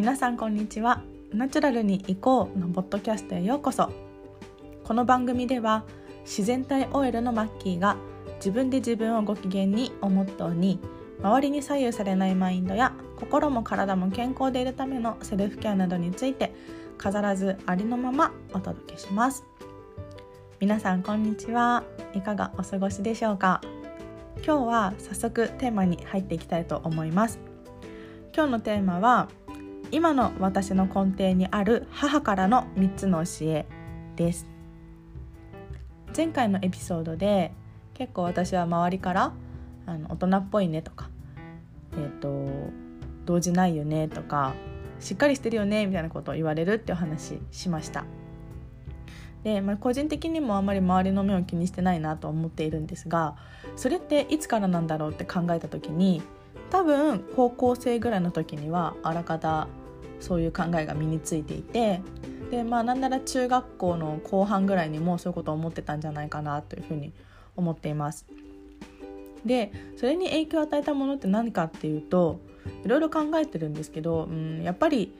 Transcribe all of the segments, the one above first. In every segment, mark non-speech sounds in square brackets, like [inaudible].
皆さんこんにちは。ナチュラルに行こうのポッドキャストへようこそ。この番組では自然体 OL のマッキーが自分で自分をご機嫌にをモットーに周りに左右されないマインドや心も体も健康でいるためのセルフケアなどについて飾らずありのままお届けします。皆さんこんにちは。いかがお過ごしでしょうか？今日は早速テーマに入っていきたいと思います。今日のテーマは今の私の根底にある母からの3つの教えです。前回のエピソードで結構私は周りからあの大人っぽいねとかえっ、ー、と動じないよねとかしっかりしてるよねみたいなことを言われるっていう話しました。で、まあ、個人的にもあんまり周りの目を気にしてないなと思っているんですがそれっていつからなんだろうって考えた時に多分高校生ぐらいの時にはあらかたそういう考えが身についていてでまあなんなら中学校の後半ぐらいにもそういうことを思ってたんじゃないかなというふうに思っています。でそれに影響を与えたものって何かっていうといろいろ考えてるんですけど、うん、やっぱり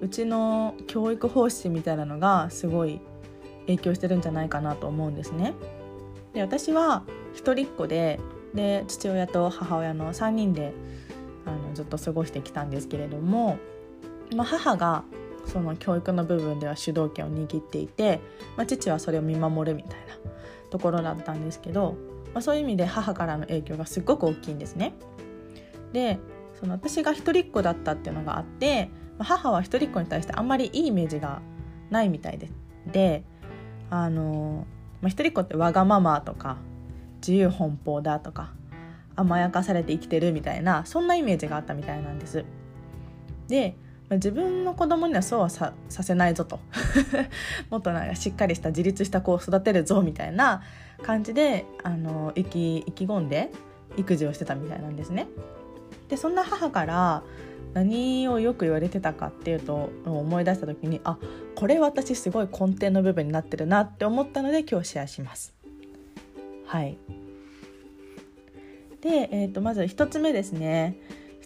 うちの教育方針みたいなのがすごい影響してるんじゃないかなと思うんですね。で私は一人っ子でで父親と母親の3人であのずっと過ごしてきたんですけれども、まあ、母がその教育の部分では主導権を握っていて、まあ、父はそれを見守るみたいなところだったんですけど、まあ、そういう意味で母からの影響がすごく大きいんですね。でその私が一人っ子だったっていうのがあって、まあ、母は一人っ子に対してあんまりいいイメージがないみたいでであの、まあ、一人っ子ってわがままとか自由奔放だとか甘やかされて生きてるみたいなそんなイメージがあったみたいなんです。で自分の子供にはそうはさせないぞと [laughs] もっとなんかしっかりした自立した子を育てるぞみたいな感じであの意気意気込んで育児をしてたみたいなんですね。でそんな母から何をよく言われてたかっていうと思い出した時にあこれ私すごい根底の部分になってるなって思ったので今日シェアします。はいで、えー、とまず1つ目ですね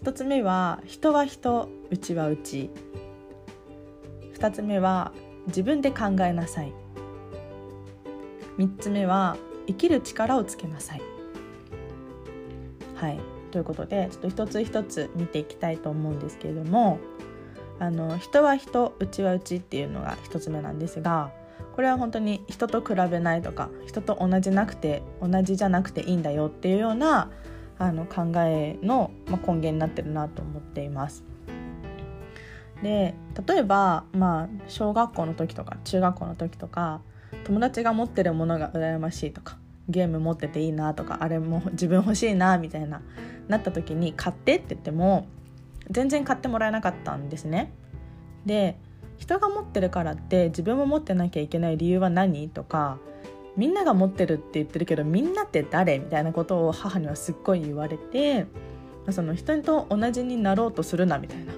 1つ目は人は人うちはうち2つ目は自分で考えなさい。3つ目は生きる力をつけなさい。はい。ということでちょっと一つ一つ見ていきたいと思うんですけれどもあの人は人うちはうちっていうのが1つ目なんですがこれは本当に人と比べないとか人と同じなくて同じじゃなくていいんだよっていうようなあの考えの、ま根源になってるなと思っています。で例えば、まあ、小学校の時とか中学校の時とか友達が持ってるものが羨ましいとかゲーム持ってていいなとかあれも自分欲しいなみたいななった時に買ってって言っても全然買ってもらえなかったんですね。で人が持ってるからって自分も持ってなきゃいけない理由は何とかみんなが持ってるって言ってるけどみんなって誰みたいなことを母にはすっごい言われてその人と同じになろうとするなみたいな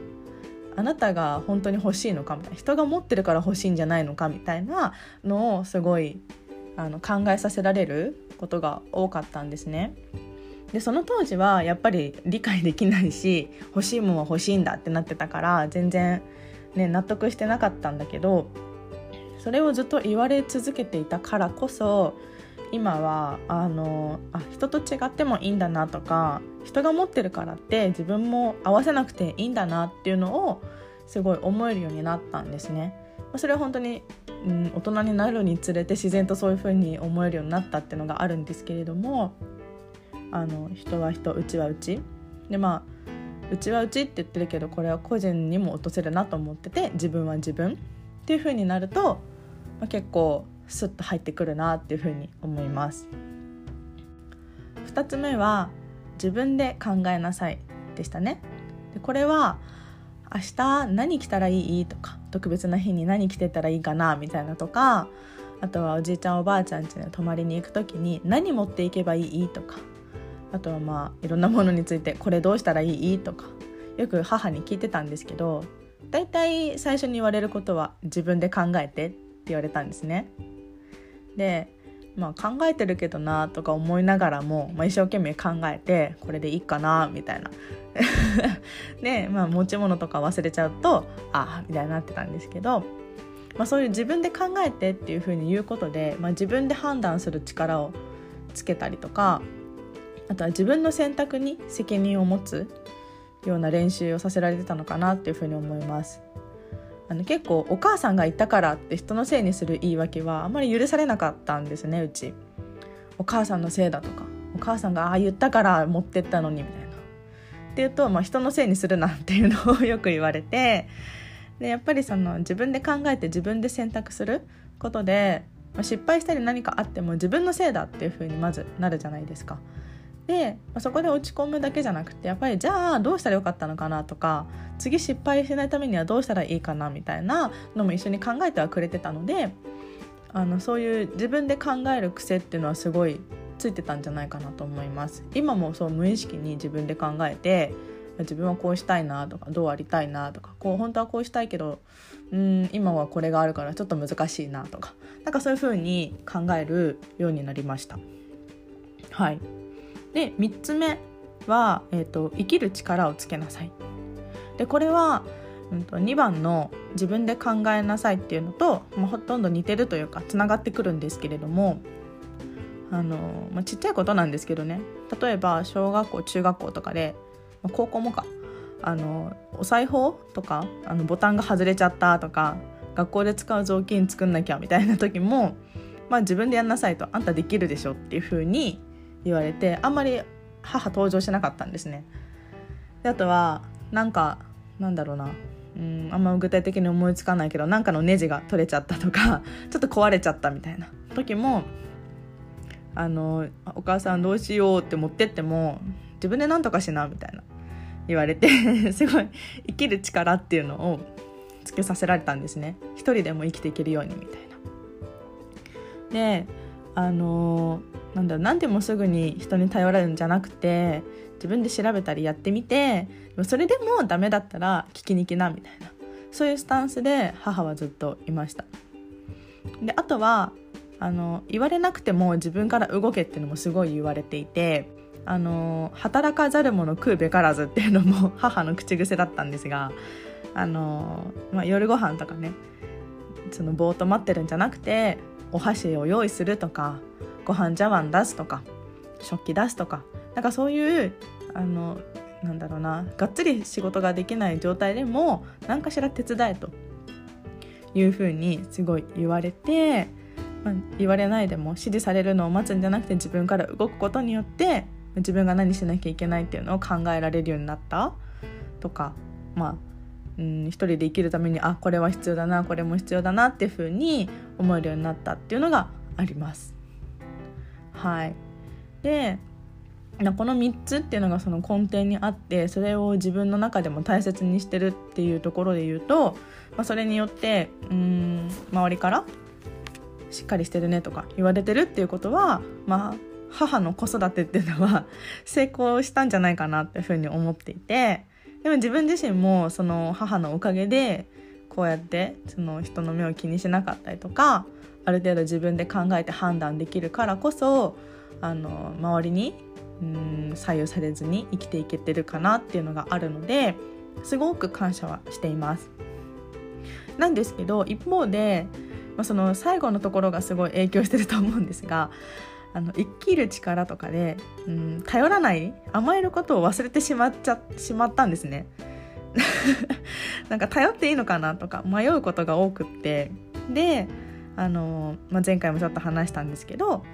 あなたが本当に欲しいのかみたいな人が持ってるから欲しいんじゃないのかみたいなのをすごいあの考えさせられることが多かったんですね。でその当時はやっぱり理解できないし欲しいものは欲しいんだってなってたから全然ね、納得してなかったんだけどそれをずっと言われ続けていたからこそ今はあのあ人と違ってもいいんだなとか人が持ってるからって自分も合わせなくていいんだなっていうのをすごい思えるようになったんですね。それは本当に、うん、大人になるにつれて自然とそういうふうに思えるようになったっていうのがあるんですけれどもあの人は人うちはうちでまあうちはうちって言ってるけどこれは個人にも落とせるなと思ってて自分は自分っていう風になると、まあ、結構スッと入ってくるなっていう風に思います2つ目は自分で考えなさいでしたねでこれは明日何着たらいいとか特別な日に何着てたらいいかなみたいなとかあとはおじいちゃんおばあちゃん家に泊まりに行く時に何持っていけばいいとかあとはまあいろんなものについてこれどうしたらいいとかよく母に聞いてたんですけど大体最初に言われることは自分で考えてって言われたんですね。でまあ、考えてるけどなとか思いながらも、まあ、一生懸命考えてこれでいいかなみたいな [laughs] で、まあ、持ち物とか忘れちゃうとああみたいになってたんですけど、まあ、そういう自分で考えてっていうふうに言うことで、まあ、自分で判断する力をつけたりとかあとは自分の選択に責任を持つような練習をさせられてたのかなっていうふうに思います。あの結構お母さんが言ったからって人のせいにする言い訳はあまり許されなかったんですねうち。お母さんのせいだとかお母さんがああ言ったから持ってったのにみたいな。っていうと、まあ、人のせいにするなっていうのをよく言われてでやっぱりその自分で考えて自分で選択することで、まあ、失敗したり何かあっても自分のせいだっていうふうにまずなるじゃないですか。でそこで落ち込むだけじゃなくてやっぱりじゃあどうしたらよかったのかなとか次失敗しないためにはどうしたらいいかなみたいなのも一緒に考えてはくれてたのであのそういう自分で考える癖っていうのはすごいついてたんじゃないかなと思います。今もそう無意識に自分で考えて自分はこうしたいなとかどうありたいなとかこう本当はこうしたいけどうん今はこれがあるからちょっと難しいなとかなんかそういう風に考えるようになりました。はい。で3つ目は、えーと、生きる力をつけなさい。でこれは、うんと、2番の自分で考えなさいっていうのと、まあ、ほとんど似てるというかつながってくるんですけれどもあの、まあ、ちっちゃいことなんですけどね。例えば小学校中学校とかで、まあ、高校もかあのお裁縫とかあのボタンが外れちゃったとか学校で使う雑巾作んなきゃみたいな時も、まあ、自分でやんなさいとあんたできるでしょっていう風に言われてあんまり母登場しなかったんですね。であとはなんかなんだろうなうんあんま具体的に思いつかないけどなんかのネジが取れちゃったとか [laughs] ちょっと壊れちゃったみたいな時もあのお母さんどうしようって持ってっても自分で何とかしなみたいな言われて [laughs] すごい生きる力っていうのをつけさせられたんですね一人でも生きていけるようにみたいな。であのなんだ何でもすぐに人に頼られるんじゃなくて自分で調べたりやってみてそれでもダメだったら聞きに来なみたいなそういうスタンスで母はずっといました。であとはあの言われなくても自分から動けっていうのもすごい言われていてあの働かざる者食うべからずっていうのも [laughs] 母の口癖だったんですがあの、まあ、夜ご飯とかねそのぼーっと待ってるんじゃなくてお箸を用意するとかご飯茶碗出すとか食器出すとかなんかそういうあのなんだろうながっつり仕事ができない状態でも何かしら手伝えというふうにすごい言われて、まあ、言われないでも指示されるのを待つんじゃなくて自分から動くことによって自分が何しなきゃいけないっていうのを考えられるようになったとかまあうん一人で生きるためにあこれは必要だなこれも必要だなっていうふうに思えるようになったっていうのがあります。はい、でこの3つっていうのがその根底にあってそれを自分の中でも大切にしてるっていうところで言うと、まあ、それによってうん周りからしっかりしてるねとか言われてるっていうことはまあ母の子育てっていうのは [laughs] 成功したんじゃないかなっていうふうに思っていてでも自分自身もその母のおかげでこうやってその人の目を気にしなかったりとかある程度自分で考えて判断できるからこそあの周りにうん左右されずに生きていけてるかなっていうのがあるのですごく感謝はしています。なんですけど一方で、まあ、その最後のところがすごい影響してると思うんですがあの生きる力とかで、うん、頼らない甘えることを忘れてしまっちゃしまったんですね。[laughs] なんか頼っていいのかなとか迷うことが多くってであの、まあ、前回もちょっと話したんですけど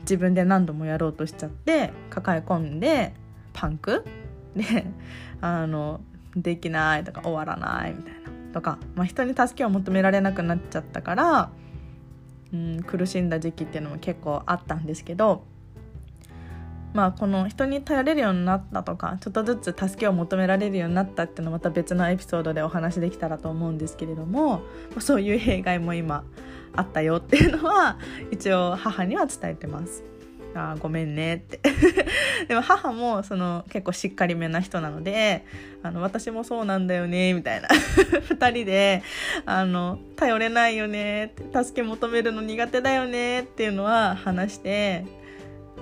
自分で何度もやろうとしちゃって抱え込んでパンク？[laughs] であのできないとか終わらないみたいな。とか、まあ、人に助けを求められなくなっちゃったからうん苦しんだ時期っていうのも結構あったんですけどまあこの人に頼れるようになったとかちょっとずつ助けを求められるようになったっていうのはまた別のエピソードでお話できたらと思うんですけれどもそういう弊害も今あったよっていうのは一応母には伝えてます。あごめんねって。[laughs] でも母もその結構しっかりめな人なのであの私もそうなんだよねみたいな。[laughs] 2人であの頼れないよねって助け求めるの苦手だよねっていうのは話して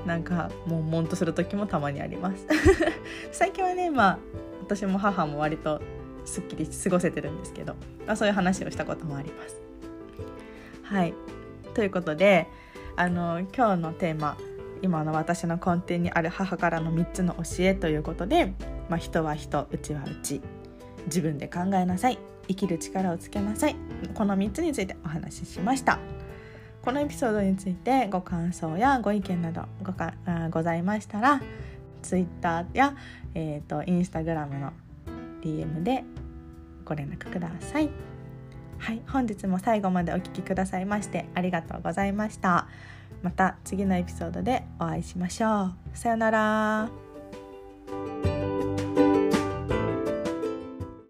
なんか悶々とする時もたまにあります。[laughs] 最近はねまあ私も母も割とすっきり過ごせてるんですけど、まあ、そういう話をしたこともあります。はい。ということであの今日のテーマ今の私の根底にある母からの3つの教えということで、まあ、人は人うちはうち。自分で考えなさい。生きる力をつけなさい。この3つについてお話ししました。このエピソードについてご感想やご意見などごかございましたら Twitter や、えー、と Instagram の DM でご連絡ください。はい本日も最後までお聴きくださいましてありがとうございました。また次のエピソードでお会いしましょう。さようなら。